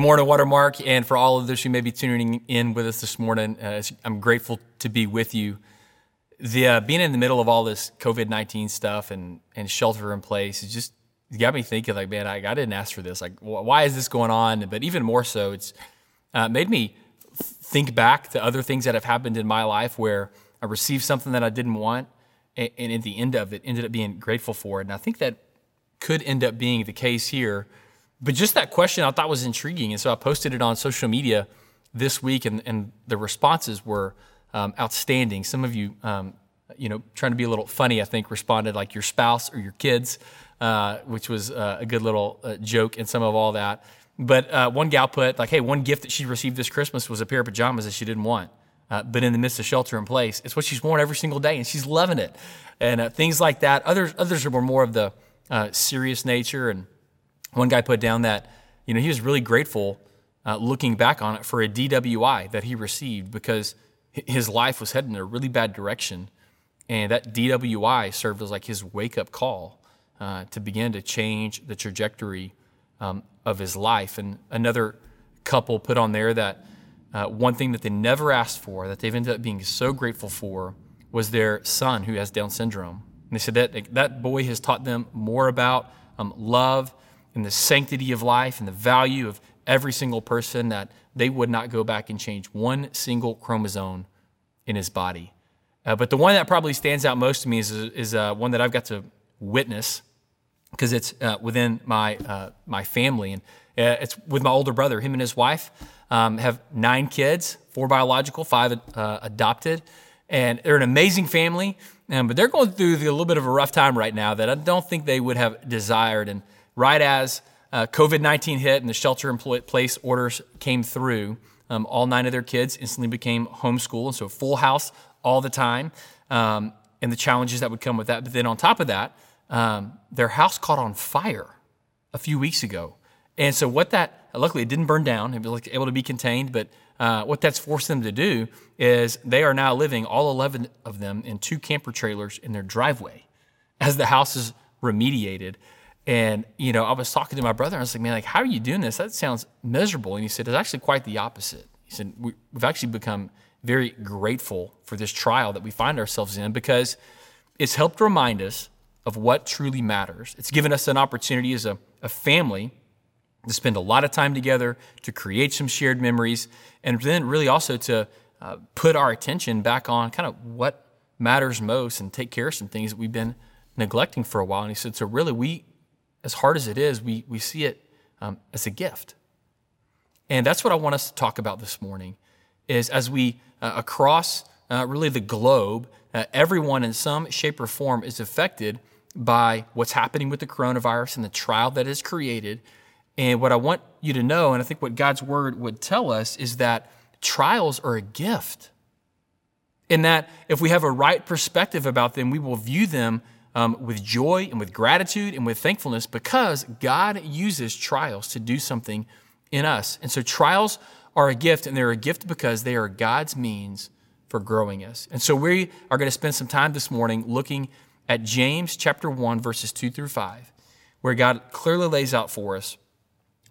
Good morning, Watermark, and for all of those who may be tuning in with us this morning, uh, I'm grateful to be with you. The uh, being in the middle of all this COVID nineteen stuff and and shelter in place is just got me thinking. Like, man, I, I didn't ask for this. Like, why is this going on? But even more so, it's uh, made me think back to other things that have happened in my life where I received something that I didn't want, and, and at the end of it, ended up being grateful for it. And I think that could end up being the case here but just that question I thought was intriguing. And so I posted it on social media this week, and, and the responses were um, outstanding. Some of you, um, you know, trying to be a little funny, I think, responded like your spouse or your kids, uh, which was uh, a good little uh, joke in some of all that. But uh, one gal put, like, hey, one gift that she received this Christmas was a pair of pajamas that she didn't want. Uh, but in the midst of shelter in place, it's what she's worn every single day, and she's loving it. And uh, things like that. Others, others were more of the serious nature and one guy put down that, you know, he was really grateful uh, looking back on it for a DWI that he received because his life was heading in a really bad direction. And that DWI served as like his wake up call uh, to begin to change the trajectory um, of his life. And another couple put on there that uh, one thing that they never asked for, that they've ended up being so grateful for, was their son who has Down syndrome. And they said that that boy has taught them more about um, love and the sanctity of life and the value of every single person that they would not go back and change one single chromosome in his body. Uh, but the one that probably stands out most to me is, is uh, one that I've got to witness because it's uh, within my, uh, my family. And uh, it's with my older brother. Him and his wife um, have nine kids, four biological, five uh, adopted. And they're an amazing family, um, but they're going through a little bit of a rough time right now that I don't think they would have desired. And right as uh, COVID 19 hit and the shelter in place orders came through, um, all nine of their kids instantly became homeschooled. And so, full house all the time, um, and the challenges that would come with that. But then, on top of that, um, their house caught on fire a few weeks ago. And so, what that luckily it didn't burn down, it was able to be contained. But uh, what that's forced them to do is they are now living, all 11 of them, in two camper trailers in their driveway as the house is remediated. And, you know, I was talking to my brother. I was like, man, like, how are you doing this? That sounds miserable. And he said, it's actually quite the opposite. He said, we, have actually become very grateful for this trial that we find ourselves in because it's helped remind us of what truly matters. It's given us an opportunity as a, a family to spend a lot of time together, to create some shared memories, and then really also to uh, put our attention back on kind of what matters most and take care of some things that we've been neglecting for a while. And he said, so really, we as hard as it is, we, we see it um, as a gift. And that's what I want us to talk about this morning is as we, uh, across uh, really the globe, uh, everyone in some shape or form is affected by what's happening with the coronavirus and the trial that is created. And what I want you to know, and I think what God's word would tell us, is that trials are a gift. In that if we have a right perspective about them, we will view them um, with joy and with gratitude and with thankfulness because God uses trials to do something in us. And so trials are a gift, and they're a gift because they are God's means for growing us. And so we are going to spend some time this morning looking at James chapter 1, verses 2 through 5, where God clearly lays out for us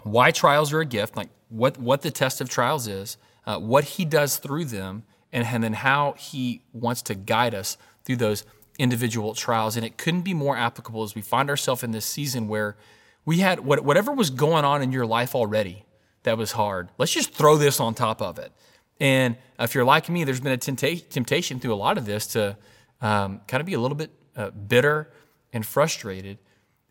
why trials are a gift, like what, what the test of trials is, uh, what He does through them, and, and then how He wants to guide us through those individual trials. And it couldn't be more applicable as we find ourselves in this season where we had whatever was going on in your life already that was hard. Let's just throw this on top of it. And if you're like me, there's been a temptation through a lot of this to um, kind of be a little bit uh, bitter and frustrated.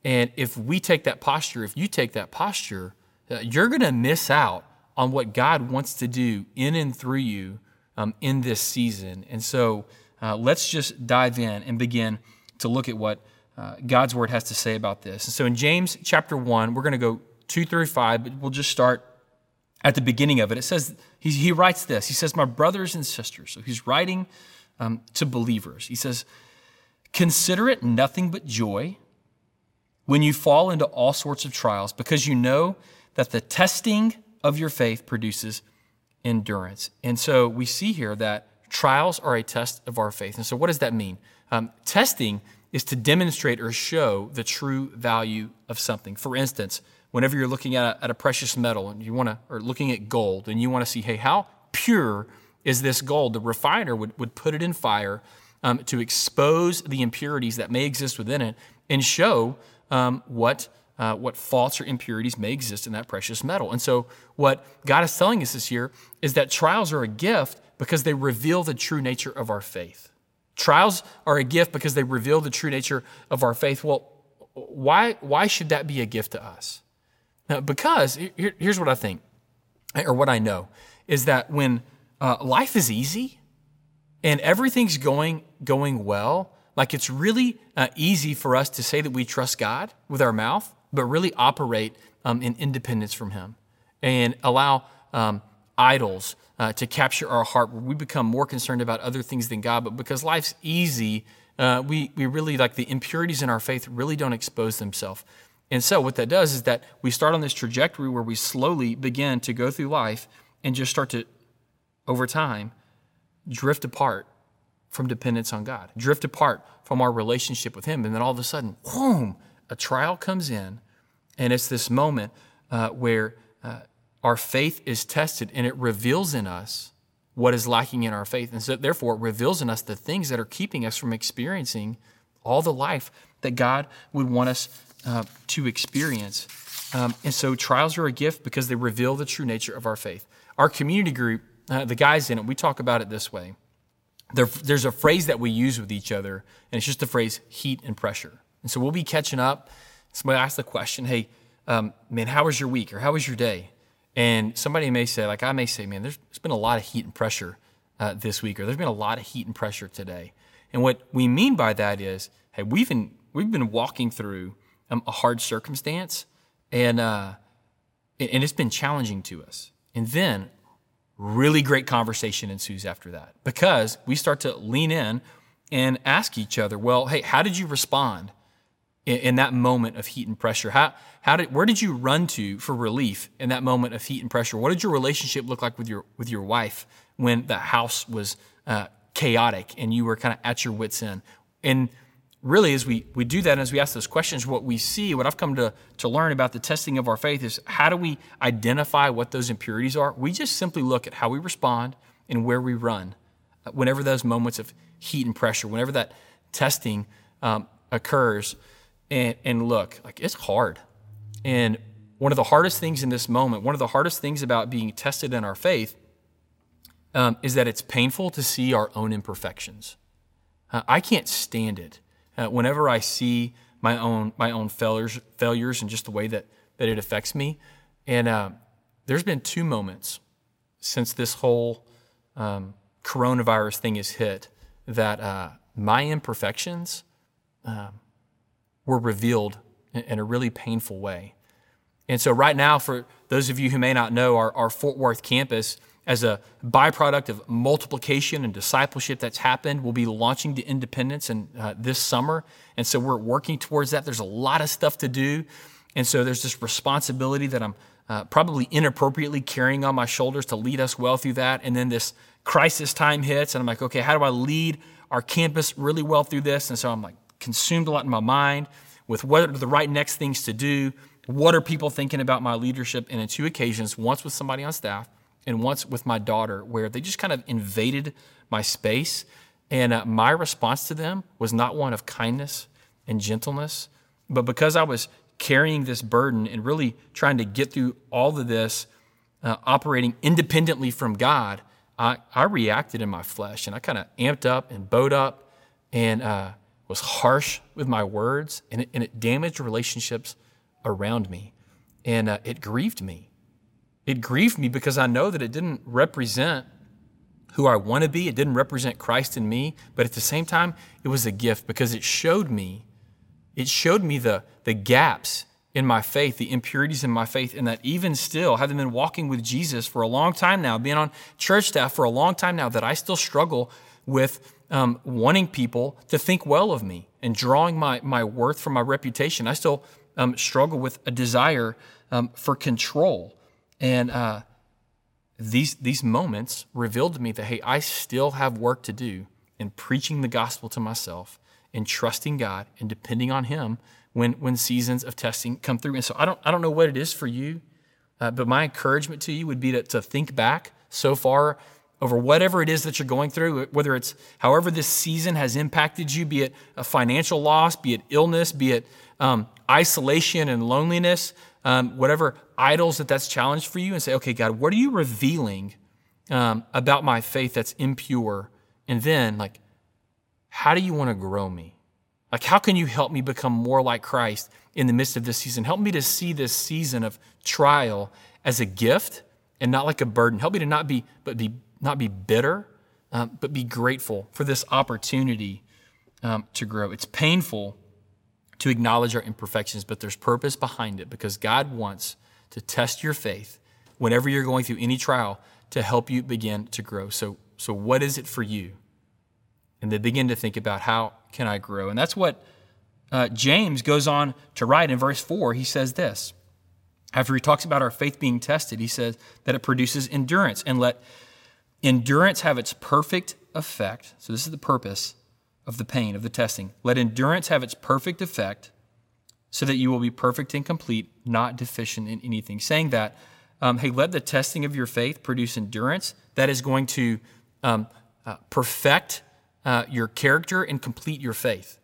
And if we take that posture, if you take that posture, uh, you're going to miss out on what God wants to do in and through you um, in this season. And so, uh, let's just dive in and begin to look at what uh, God's word has to say about this. And so in James chapter 1, we're going to go 2 through 5, but we'll just start at the beginning of it. It says, he, he writes this. He says, My brothers and sisters. So he's writing um, to believers. He says, Consider it nothing but joy when you fall into all sorts of trials, because you know that the testing of your faith produces endurance. And so we see here that trials are a test of our faith. And so, what does that mean? Um, testing is to demonstrate or show the true value of something. For instance, whenever you're looking at a, at a precious metal and you want to, or looking at gold and you want to see, hey, how pure is this gold? The refiner would, would put it in fire um, to expose the impurities that may exist within it and show um, what, uh, what faults or impurities may exist in that precious metal. And so, what God is telling us this year is that trials are a gift because they reveal the true nature of our faith. Trials are a gift because they reveal the true nature of our faith. Well, why, why should that be a gift to us? Now, because here, here's what I think, or what I know, is that when uh, life is easy and everything's going going well, like it's really uh, easy for us to say that we trust God with our mouth, but really operate um, in independence from Him and allow um, idols uh, to capture our heart where we become more concerned about other things than God. But because life's easy, uh, we, we really like the impurities in our faith really don't expose themselves. And so, what that does is that we start on this trajectory where we slowly begin to go through life and just start to, over time, drift apart from dependence on God, drift apart from our relationship with Him. And then all of a sudden, boom, a trial comes in. And it's this moment uh, where uh, our faith is tested and it reveals in us what is lacking in our faith. And so, therefore, it reveals in us the things that are keeping us from experiencing all the life that God would want us uh, to experience. Um, and so, trials are a gift because they reveal the true nature of our faith. Our community group, uh, the guys in it, we talk about it this way. There, there's a phrase that we use with each other, and it's just the phrase heat and pressure. And so, we'll be catching up. Somebody asks the question, Hey, um, man, how was your week or how was your day? And somebody may say, like I may say, man, there's, been a lot of heat and pressure uh, this week, or there's been a lot of heat and pressure today. And what we mean by that is, hey, we've been we've been walking through um, a hard circumstance, and uh, and it's been challenging to us. And then, really great conversation ensues after that because we start to lean in and ask each other, well, hey, how did you respond in, in that moment of heat and pressure? How how did, where did you run to for relief in that moment of heat and pressure? What did your relationship look like with your, with your wife when the house was uh, chaotic and you were kind of at your wits' end? And really, as we, we do that, and as we ask those questions, what we see, what I've come to, to learn about the testing of our faith is how do we identify what those impurities are? We just simply look at how we respond and where we run uh, whenever those moments of heat and pressure, whenever that testing um, occurs. And, and look, like it's hard. And one of the hardest things in this moment, one of the hardest things about being tested in our faith, um, is that it's painful to see our own imperfections. Uh, I can't stand it. Uh, whenever I see my own my own failures, failures, and just the way that that it affects me, and uh, there's been two moments since this whole um, coronavirus thing has hit that uh, my imperfections um, were revealed in a really painful way. And so, right now, for those of you who may not know, our, our Fort Worth campus, as a byproduct of multiplication and discipleship that's happened, we'll be launching to independence in, uh, this summer. And so, we're working towards that. There's a lot of stuff to do. And so, there's this responsibility that I'm uh, probably inappropriately carrying on my shoulders to lead us well through that. And then this crisis time hits, and I'm like, okay, how do I lead our campus really well through this? And so, I'm like consumed a lot in my mind with what are the right next things to do. What are people thinking about my leadership? And in two occasions, once with somebody on staff and once with my daughter, where they just kind of invaded my space. And uh, my response to them was not one of kindness and gentleness, but because I was carrying this burden and really trying to get through all of this, uh, operating independently from God, I, I reacted in my flesh and I kind of amped up and bowed up and uh, was harsh with my words, and it, and it damaged relationships around me. And uh, it grieved me. It grieved me because I know that it didn't represent who I want to be. It didn't represent Christ in me. But at the same time, it was a gift because it showed me, it showed me the, the gaps in my faith, the impurities in my faith, and that even still, having been walking with Jesus for a long time now, being on church staff for a long time now, that I still struggle with um, wanting people to think well of me and drawing my, my worth from my reputation. I still um, struggle with a desire um, for control. And uh, these, these moments revealed to me that, hey, I still have work to do in preaching the gospel to myself and trusting God and depending on Him when, when seasons of testing come through. And so I don't, I don't know what it is for you, uh, but my encouragement to you would be to, to think back so far over whatever it is that you're going through, whether it's however this season has impacted you, be it a financial loss, be it illness, be it um, isolation and loneliness, um, whatever idols that that's challenged for you, and say, okay, God, what are you revealing um, about my faith that's impure? And then, like, how do you want to grow me? Like, how can you help me become more like Christ in the midst of this season? Help me to see this season of trial as a gift and not like a burden. Help me to not be, but be not be bitter, um, but be grateful for this opportunity um, to grow. It's painful to acknowledge our imperfections, but there's purpose behind it because God wants to test your faith whenever you're going through any trial to help you begin to grow. So, so what is it for you? And they begin to think about how can I grow? And that's what uh, James goes on to write in verse 4. He says this. After he talks about our faith being tested, he says that it produces endurance and let endurance have its perfect effect. So, this is the purpose of the pain, of the testing. Let endurance have its perfect effect so that you will be perfect and complete, not deficient in anything. Saying that, um, hey, let the testing of your faith produce endurance that is going to um, uh, perfect uh, your character and complete your faith.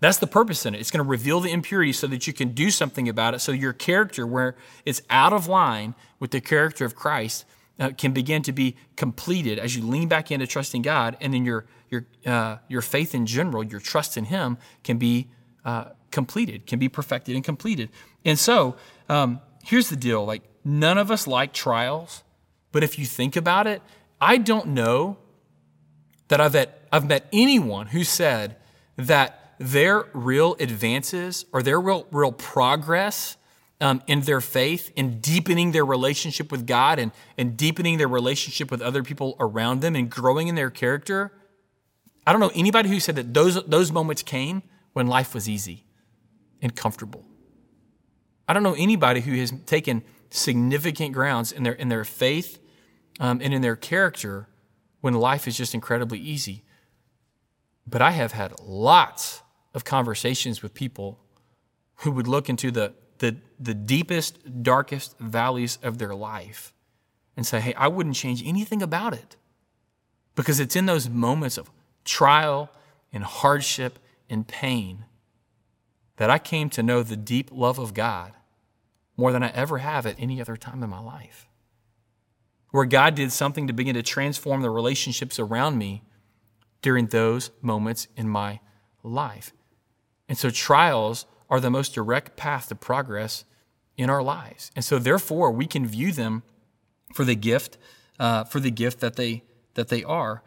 That's the purpose in it. It's going to reveal the impurity so that you can do something about it. So your character, where it's out of line with the character of Christ, uh, can begin to be completed as you lean back into trusting God, and then your your uh, your faith in general, your trust in Him, can be uh, completed, can be perfected and completed. And so, um, here's the deal: like none of us like trials, but if you think about it, I don't know that I've met, I've met anyone who said that their real advances or their real real progress um, in their faith, in deepening their relationship with God and, and deepening their relationship with other people around them and growing in their character. I don't know anybody who said that those, those moments came when life was easy and comfortable. I don't know anybody who has taken significant grounds in their, in their faith um, and in their character when life is just incredibly easy. But I have had lots of conversations with people who would look into the the, the deepest, darkest valleys of their life and say, hey, I wouldn't change anything about it. Because it's in those moments of trial and hardship and pain that I came to know the deep love of God more than I ever have at any other time in my life. Where God did something to begin to transform the relationships around me during those moments in my life. And so trials are the most direct path to progress in our lives. And so therefore we can view them for the gift, uh, for the gift that they that they are.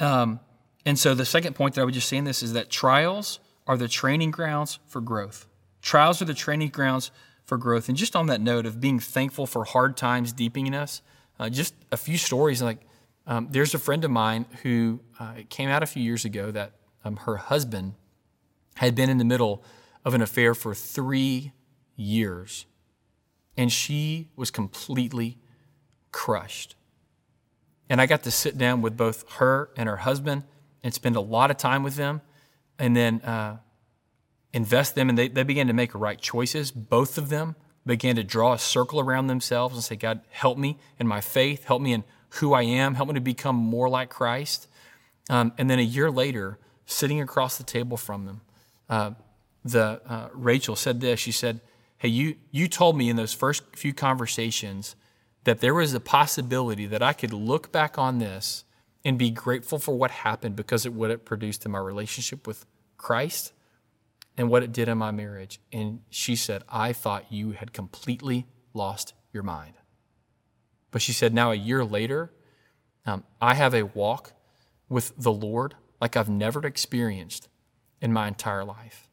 Um, and so the second point that I would just say in this is that trials are the training grounds for growth. Trials are the training grounds for growth. And just on that note of being thankful for hard times deepening us, uh, just a few stories. Like um, there's a friend of mine who uh, came out a few years ago that um, her husband had been in the middle of an affair for three years. And she was completely crushed. And I got to sit down with both her and her husband and spend a lot of time with them and then uh, invest them. And they, they began to make right choices. Both of them began to draw a circle around themselves and say, God, help me in my faith, help me in who I am, help me to become more like Christ. Um, and then a year later, sitting across the table from them, uh, the uh, Rachel said this. She said, "Hey, you you told me in those first few conversations that there was a possibility that I could look back on this and be grateful for what happened because it what it produced in my relationship with Christ and what it did in my marriage." And she said, "I thought you had completely lost your mind." But she said, "Now a year later, um, I have a walk with the Lord like I've never experienced in my entire life."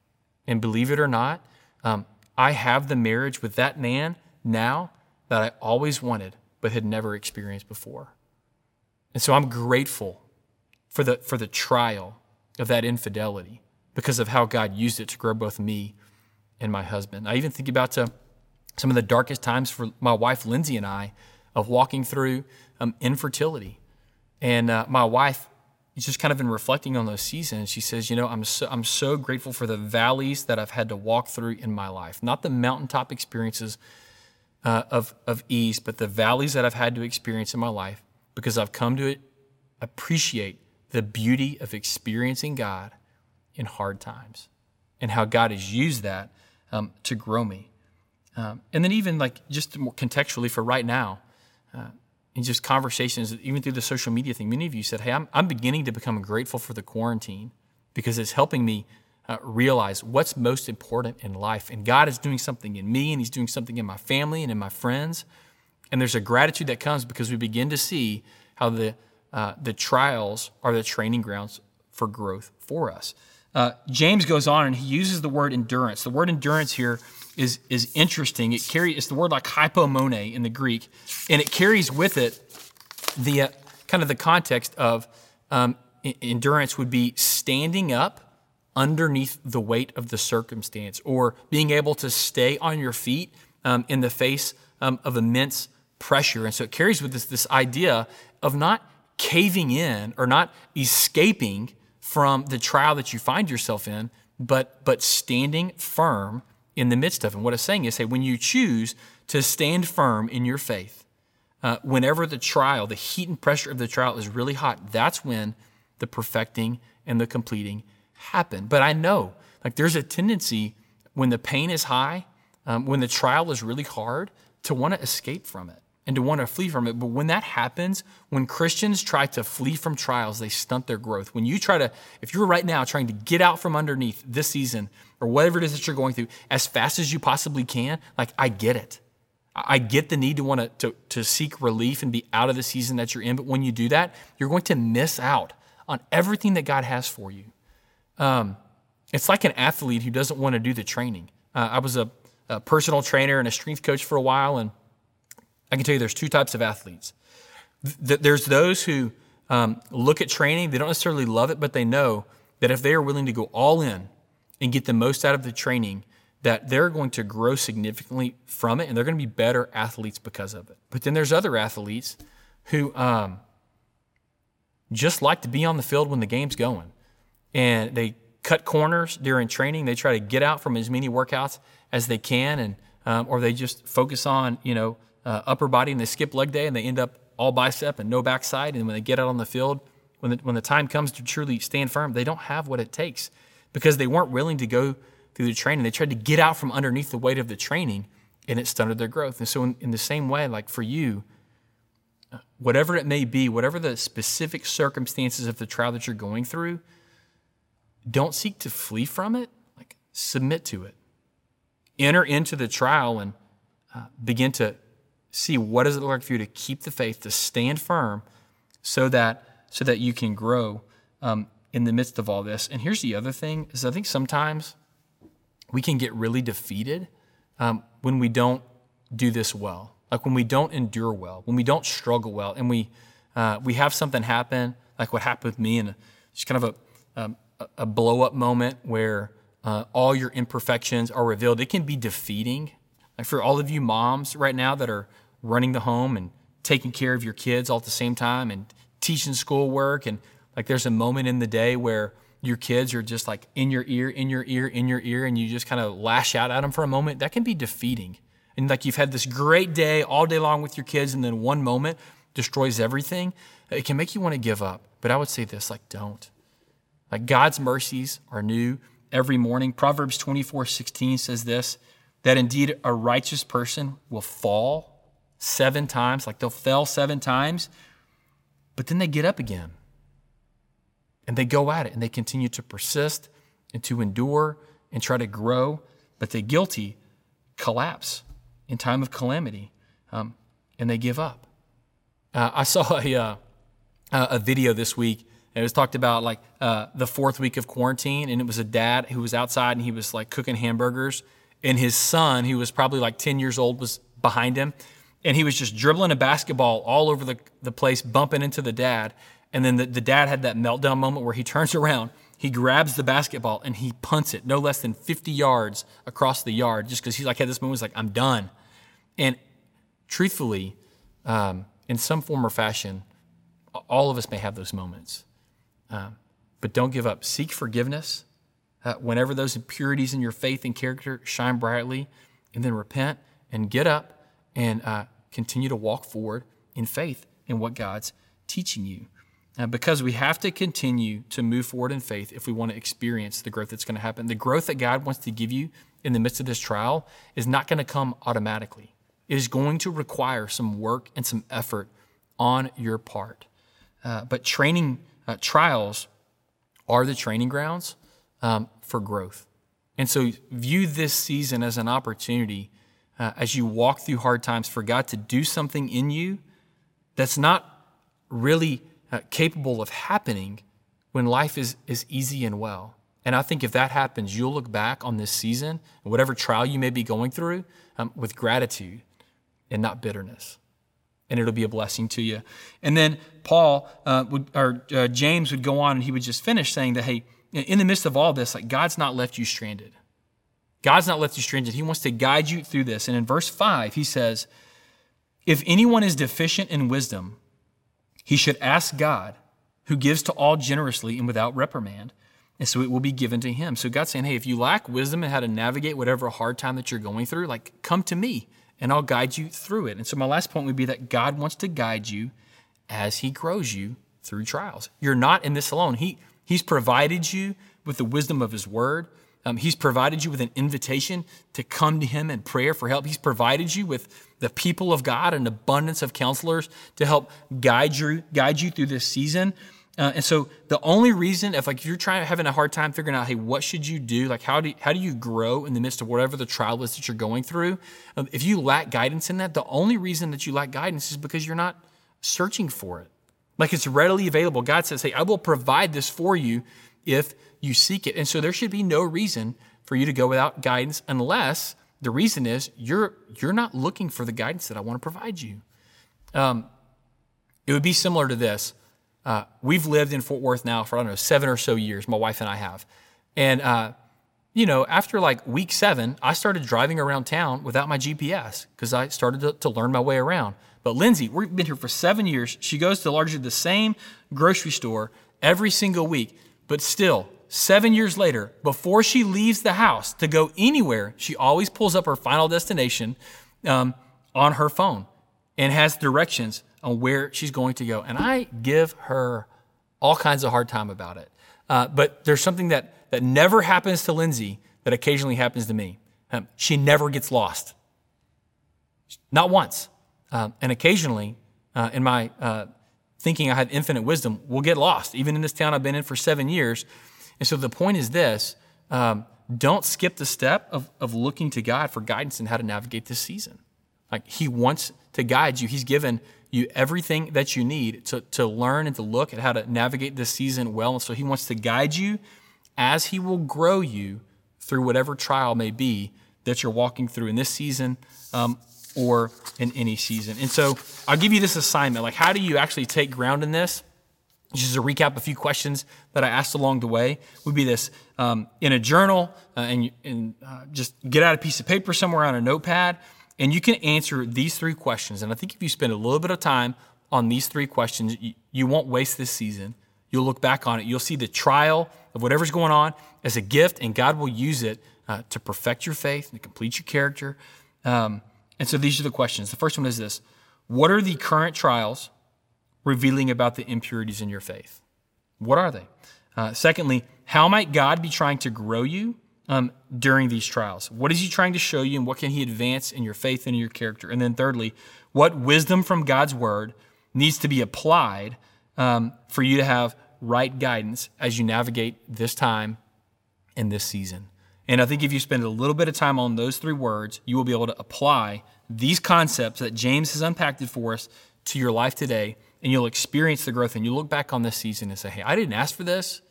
And believe it or not, um, I have the marriage with that man now that I always wanted but had never experienced before. And so I'm grateful for the, for the trial of that infidelity because of how God used it to grow both me and my husband. I even think about to some of the darkest times for my wife, Lindsay, and I of walking through um, infertility. And uh, my wife just kind of in reflecting on those seasons, she says, you know, I'm so, I'm so grateful for the valleys that I've had to walk through in my life, not the mountaintop experiences uh, of, of ease, but the valleys that I've had to experience in my life because I've come to appreciate the beauty of experiencing God in hard times and how God has used that um, to grow me. Um, and then even like just more contextually for right now, uh, in just conversations, even through the social media thing, many of you said, Hey, I'm, I'm beginning to become grateful for the quarantine because it's helping me uh, realize what's most important in life. And God is doing something in me and He's doing something in my family and in my friends. And there's a gratitude that comes because we begin to see how the, uh, the trials are the training grounds for growth for us. Uh, James goes on and he uses the word endurance. The word endurance here is, is interesting. It carries it's the word like hypomone in the Greek, and it carries with it the uh, kind of the context of um, endurance would be standing up underneath the weight of the circumstance, or being able to stay on your feet um, in the face um, of immense pressure. And so it carries with this this idea of not caving in or not escaping from the trial that you find yourself in, but but standing firm in the midst of. And what it's saying is, hey, when you choose to stand firm in your faith, uh, whenever the trial, the heat and pressure of the trial is really hot, that's when the perfecting and the completing happen. But I know, like, there's a tendency when the pain is high, um, when the trial is really hard, to want to escape from it and to want to flee from it. But when that happens, when Christians try to flee from trials, they stunt their growth. When you try to, if you're right now trying to get out from underneath this season or whatever it is that you're going through as fast as you possibly can, like I get it. I get the need to want to, to, seek relief and be out of the season that you're in. But when you do that, you're going to miss out on everything that God has for you. Um, it's like an athlete who doesn't want to do the training. Uh, I was a, a personal trainer and a strength coach for a while, and I can tell you there's two types of athletes. There's those who um, look at training, they don't necessarily love it, but they know that if they are willing to go all in and get the most out of the training, that they're going to grow significantly from it and they're going to be better athletes because of it. But then there's other athletes who um, just like to be on the field when the game's going. And they cut corners during training. They try to get out from as many workouts as they can, and um, or they just focus on you know uh, upper body and they skip leg day and they end up all bicep and no backside. And when they get out on the field, when the, when the time comes to truly stand firm, they don't have what it takes because they weren't willing to go through the training. They tried to get out from underneath the weight of the training and it stunted their growth. And so, in, in the same way, like for you, uh, whatever it may be, whatever the specific circumstances of the trial that you're going through, don't seek to flee from it, like submit to it. Enter into the trial and uh, begin to see what does it look like for you to keep the faith, to stand firm, so that so that you can grow um, in the midst of all this. And here's the other thing: is I think sometimes we can get really defeated um, when we don't do this well, like when we don't endure well, when we don't struggle well, and we uh, we have something happen, like what happened with me, and just kind of a um, a blow up moment where uh, all your imperfections are revealed. It can be defeating. Like for all of you moms right now that are running the home and taking care of your kids all at the same time and teaching schoolwork and like there's a moment in the day where your kids are just like in your ear, in your ear, in your ear, and you just kind of lash out at them for a moment, that can be defeating. And like you've had this great day all day long with your kids, and then one moment destroys everything. It can make you want to give up. But I would say this like, don't. Like God's mercies are new every morning. Proverbs 24 16 says this that indeed a righteous person will fall seven times, like they'll fail seven times, but then they get up again. And they go at it and they continue to persist and to endure and try to grow, but the guilty collapse in time of calamity um, and they give up. Uh, I saw a, uh, a video this week. And it was talked about like uh, the fourth week of quarantine, and it was a dad who was outside and he was like cooking hamburgers, and his son, who was probably like 10 years old, was behind him and he was just dribbling a basketball all over the, the place, bumping into the dad. And then the, the dad had that meltdown moment where he turns around, he grabs the basketball, and he punts it no less than 50 yards across the yard just because he's like, had this moment, he's like, I'm done. And truthfully, um, in some form or fashion, all of us may have those moments. Um, but don't give up. Seek forgiveness uh, whenever those impurities in your faith and character shine brightly, and then repent and get up and uh, continue to walk forward in faith in what God's teaching you. Uh, because we have to continue to move forward in faith if we want to experience the growth that's going to happen. The growth that God wants to give you in the midst of this trial is not going to come automatically. It is going to require some work and some effort on your part. Uh, but training uh, trials are the training grounds um, for growth. And so view this season as an opportunity uh, as you walk through hard times for God to do something in you that's not really uh, capable of happening when life is, is easy and well. And I think if that happens, you'll look back on this season, and whatever trial you may be going through, um, with gratitude and not bitterness. And it'll be a blessing to you. And then Paul uh, would, or uh, James would go on and he would just finish saying that, hey, in the midst of all this, like God's not left you stranded. God's not left you stranded. He wants to guide you through this. And in verse 5, he says, If anyone is deficient in wisdom, he should ask God, who gives to all generously and without reprimand, and so it will be given to him. So God's saying, hey, if you lack wisdom and how to navigate whatever hard time that you're going through, like come to me and I'll guide you through it. And so my last point would be that God wants to guide you as he grows you through trials. You're not in this alone. He, he's provided you with the wisdom of his word. Um, he's provided you with an invitation to come to him in prayer for help. He's provided you with the people of God, an abundance of counselors to help guide you, guide you through this season. Uh, and so the only reason, if like you're trying having a hard time figuring out, hey, what should you do? Like how do you, how do you grow in the midst of whatever the trial is that you're going through? Um, if you lack guidance in that, the only reason that you lack guidance is because you're not searching for it. Like it's readily available. God says, hey, I will provide this for you if you seek it. And so there should be no reason for you to go without guidance unless the reason is you're you're not looking for the guidance that I want to provide you. Um, it would be similar to this. Uh, we've lived in Fort Worth now for, I don't know, seven or so years, my wife and I have. And, uh, you know, after like week seven, I started driving around town without my GPS because I started to, to, learn my way around. But Lindsay, we've been here for seven years. She goes to largely the same grocery store every single week. But still, seven years later, before she leaves the house to go anywhere, she always pulls up her final destination um, on her phone and has directions on where she's going to go. And I give her all kinds of hard time about it. Uh, but there's something that, that never happens to Lindsay that occasionally happens to me. Um, she never gets lost. Not once. Um, and occasionally, uh, in my uh, thinking I have infinite wisdom, we'll get lost, even in this town I've been in for seven years. And so the point is this um, don't skip the step of, of looking to God for guidance in how to navigate this season. Like He wants to guide you, He's given you everything that you need to, to learn and to look at how to navigate this season well. And so He wants to guide you as He will grow you through whatever trial may be that you're walking through in this season um, or in any season. And so I'll give you this assignment like, how do you actually take ground in this? Just to recap a few questions that I asked along the way would be this um, in a journal uh, and, and uh, just get out a piece of paper somewhere on a notepad and you can answer these three questions. And I think if you spend a little bit of time on these three questions, you, you won't waste this season. You'll look back on it. You'll see the trial of whatever's going on as a gift, and God will use it uh, to perfect your faith and to complete your character. Um, and so these are the questions. The first one is this What are the current trials revealing about the impurities in your faith? What are they? Uh, secondly, how might God be trying to grow you um, during these trials? What is he trying to show you, and what can he advance in your faith and in your character? And then, thirdly, what wisdom from God's word needs to be applied um, for you to have right guidance as you navigate this time and this season? And I think if you spend a little bit of time on those three words, you will be able to apply these concepts that James has unpacked for us to your life today, and you'll experience the growth. And you look back on this season and say, "Hey, I didn't ask for this.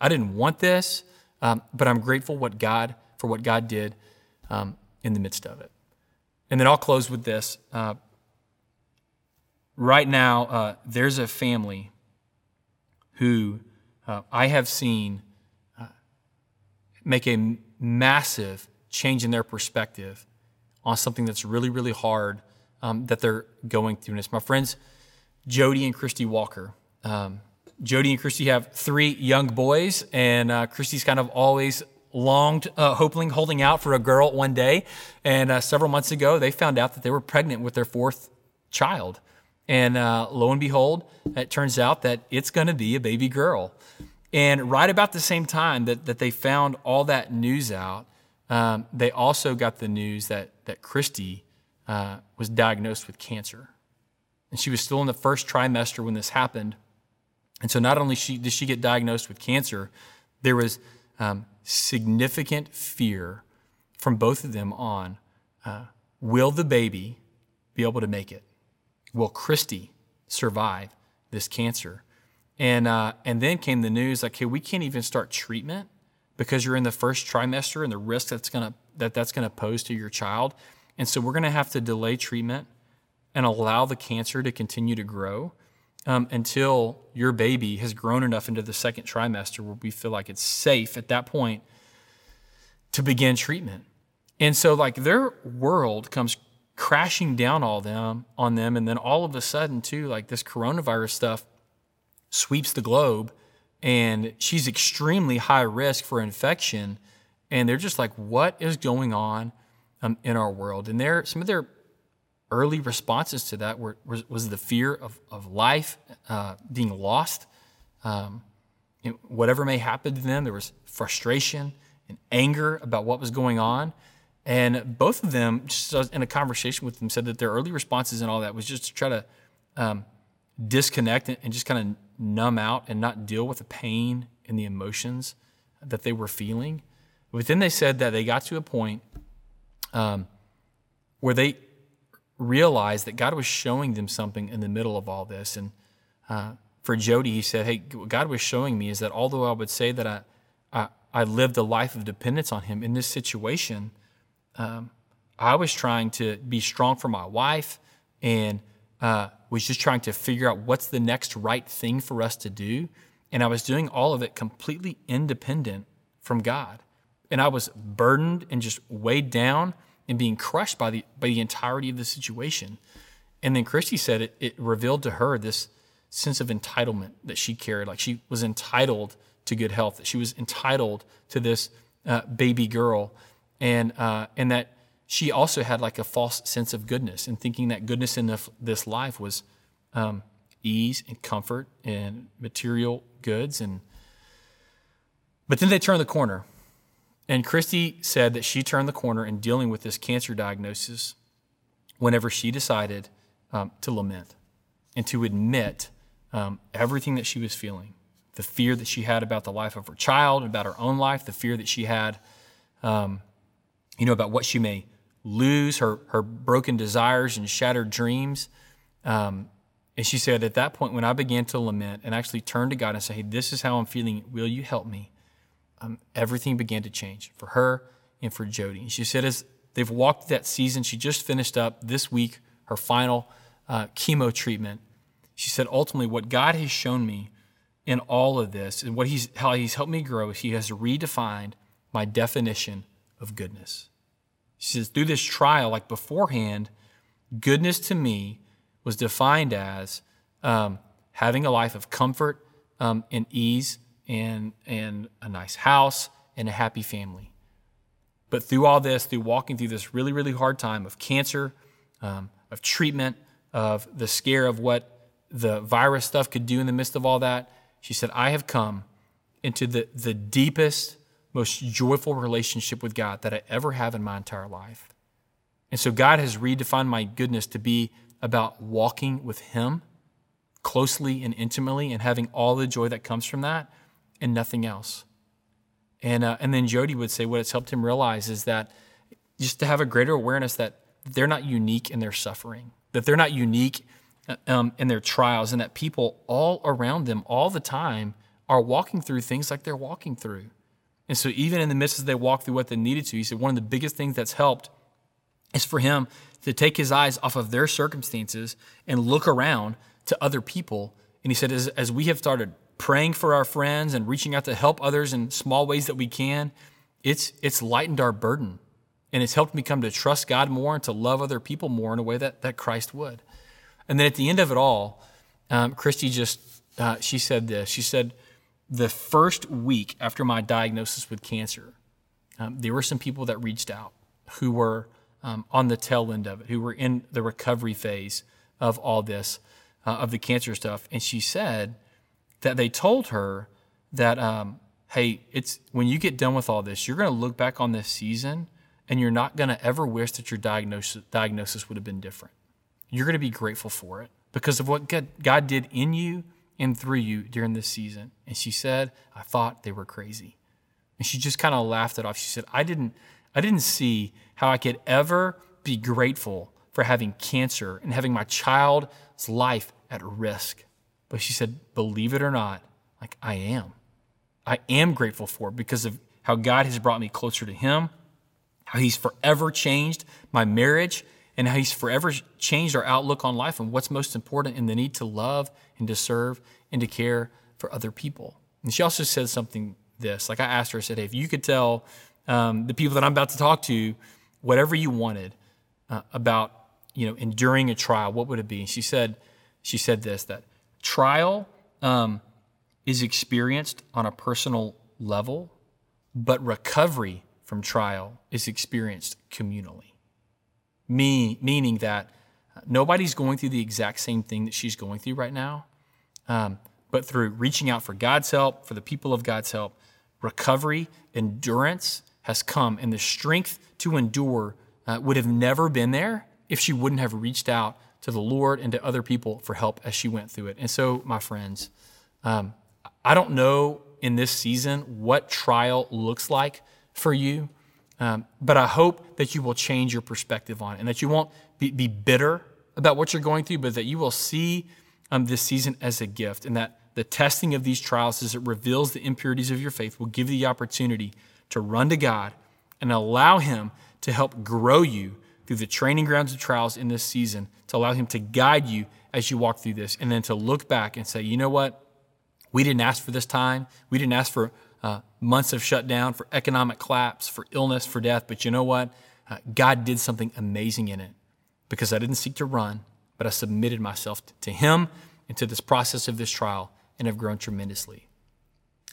I didn't want this." Um, but I'm grateful what God for what God did um, in the midst of it. And then I'll close with this. Uh, right now, uh, there's a family who uh, I have seen uh, make a massive change in their perspective on something that's really, really hard um, that they're going through. And it's my friends Jody and Christy Walker. Um, Jody and Christy have three young boys, and uh, Christy's kind of always longed, uh, hoping, holding out for a girl one day. And uh, several months ago, they found out that they were pregnant with their fourth child. And uh, lo and behold, it turns out that it's going to be a baby girl. And right about the same time that, that they found all that news out, um, they also got the news that, that Christy uh, was diagnosed with cancer. And she was still in the first trimester when this happened. And so not only she, did she get diagnosed with cancer, there was um, significant fear from both of them on uh, will the baby be able to make it? Will Christy survive this cancer? And, uh, and then came the news like, hey, we can't even start treatment because you're in the first trimester and the risk that's gonna, that that's going to pose to your child. And so we're going to have to delay treatment and allow the cancer to continue to grow um, until your baby has grown enough into the second trimester where we feel like it's safe at that point to begin treatment. And so, like, their world comes crashing down all them on them, and then all of a sudden, too, like this coronavirus stuff sweeps the globe, and she's extremely high risk for infection. And they're just like, what is going on um, in our world? And there, some of their early responses to that were, was, was the fear of, of life uh, being lost. Um, whatever may happen to them, there was frustration and anger about what was going on. And both of them, in a conversation with them, said that their early responses and all that was just to try to um, disconnect and just kind of numb out and not deal with the pain and the emotions that they were feeling. But then they said that they got to a point um, where they realized that God was showing them something in the middle of all this. And uh, for Jody, he said, Hey, what God was showing me is that although I would say that I, I, I lived a life of dependence on Him in this situation, um, I was trying to be strong for my wife and uh, was just trying to figure out what's the next right thing for us to do. And I was doing all of it completely independent from God. And I was burdened and just weighed down and being crushed by the by the entirety of the situation. And then Christy said it, it revealed to her this sense of entitlement that she carried. Like she was entitled to good health, that she was entitled to this uh, baby girl, and uh, and that she also had like a false sense of goodness and thinking that goodness in the, this life was um, ease and comfort and material goods and but then they turned the corner and Christy said that she turned the corner in dealing with this cancer diagnosis whenever she decided um, to lament and to admit um, everything that she was feeling the fear that she had about the life of her child, about her own life, the fear that she had, um, you know, about what she may lose, her, her broken desires and shattered dreams. Um, and she said, at that point, when I began to lament and actually turn to God and say, hey, this is how I'm feeling, will you help me? Um, everything began to change for her and for Jody. And she said, as they've walked that season, she just finished up this week her final uh, chemo treatment. She said, ultimately, what God has shown me in all of this and what he's, how He's helped me grow is He has redefined my definition of goodness. She says, through this trial, like beforehand, goodness to me was defined as um, having a life of comfort um, and ease and, and a nice house and a happy family. But through all this, through walking through this really, really hard time of cancer, um, of treatment, of the scare of what the virus stuff could do in the midst of all that, she said, I have come into the, the deepest, most joyful relationship with God that I ever have in my entire life. And so God has redefined my goodness to be about walking with Him closely and intimately and having all the joy that comes from that and nothing else. And, uh, and then Jody would say what it's helped him realize is that just to have a greater awareness that they're not unique in their suffering, that they're not unique uh, um, in their trials, and that people all around them all the time are walking through things like they're walking through. And so, even in the midst as they walk through what they needed to, he said one of the biggest things that's helped is for him to take his eyes off of their circumstances and look around to other people. And he said, as, as we have started praying for our friends and reaching out to help others in small ways that we can, it's, it's lightened our burden. And it's helped me come to trust God more and to love other people more in a way that, that Christ would. And then at the end of it all, um, Christy just uh, she said this. She said, the first week after my diagnosis with cancer, um, there were some people that reached out who were um, on the tail end of it, who were in the recovery phase of all this, uh, of the cancer stuff. And she said that they told her that, um, hey, it's when you get done with all this, you're going to look back on this season and you're not going to ever wish that your diagnosis, diagnosis would have been different. You're going to be grateful for it because of what God did in you and through you during this season. And she said, I thought they were crazy. And she just kind of laughed it off. She said, I didn't, I didn't see how I could ever be grateful for having cancer and having my child's life at risk. But she said, believe it or not, like I am. I am grateful for because of how God has brought me closer to Him, how He's forever changed my marriage, and how He's forever changed our outlook on life and what's most important in the need to love and to serve and to care for other people. And she also said something this. Like I asked her, I said, hey, if you could tell um, the people that I'm about to talk to whatever you wanted uh, about, you know, enduring a trial, what would it be? And she said, she said this, that trial um, is experienced on a personal level, but recovery from trial is experienced communally. Me, meaning that nobody's going through the exact same thing that she's going through right now, um, but through reaching out for God's help, for the people of God's help, recovery, endurance has come, and the strength to endure uh, would have never been there if she wouldn't have reached out to the Lord and to other people for help as she went through it. And so, my friends, um, I don't know in this season what trial looks like for you, um, but I hope that you will change your perspective on it and that you won't be, be bitter about what you're going through, but that you will see um, this season as a gift and that the testing of these trials as it reveals the impurities of your faith will give you the opportunity to run to God and allow Him to help grow you through the training grounds of trials in this season, to allow Him to guide you as you walk through this, and then to look back and say, you know what? We didn't ask for this time. We didn't ask for uh, months of shutdown, for economic collapse, for illness, for death. But you know what? Uh, God did something amazing in it because I didn't seek to run, but I submitted myself to Him and to this process of this trial and have grown tremendously.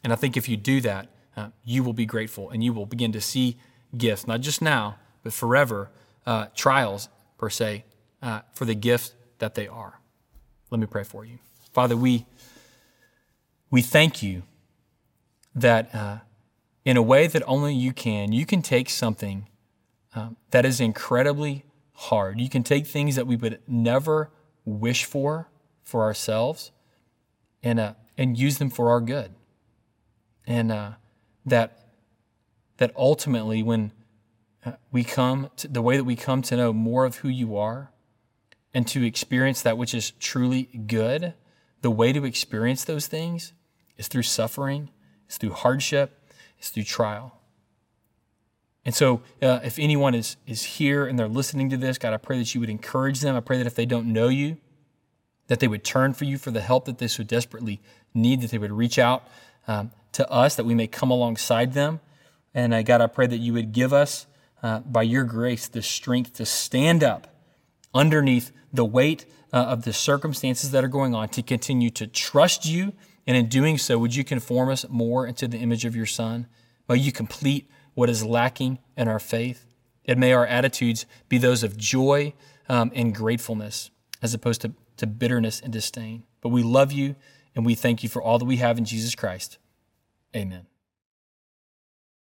And I think if you do that, uh, you will be grateful and you will begin to see gifts, not just now, but forever, uh, trials per se, uh, for the gift that they are. Let me pray for you. Father, we, we thank you that uh, in a way that only you can, you can take something um, that is incredibly hard. You can take things that we would never wish for for ourselves and, uh, and use them for our good. And uh, that, that ultimately, when we come, to, the way that we come to know more of who you are and to experience that which is truly good, the way to experience those things is through suffering, it's through hardship, it's through trial. And so, uh, if anyone is, is here and they're listening to this, God, I pray that you would encourage them. I pray that if they don't know you, that they would turn for you for the help that they so desperately need, that they would reach out um, to us, that we may come alongside them. And uh, God, I pray that you would give us, uh, by your grace, the strength to stand up underneath the weight uh, of the circumstances that are going on, to continue to trust you. And in doing so, would you conform us more into the image of your Son? May you complete what is lacking in our faith. And may our attitudes be those of joy um, and gratefulness as opposed to to bitterness and disdain. But we love you and we thank you for all that we have in Jesus Christ. Amen.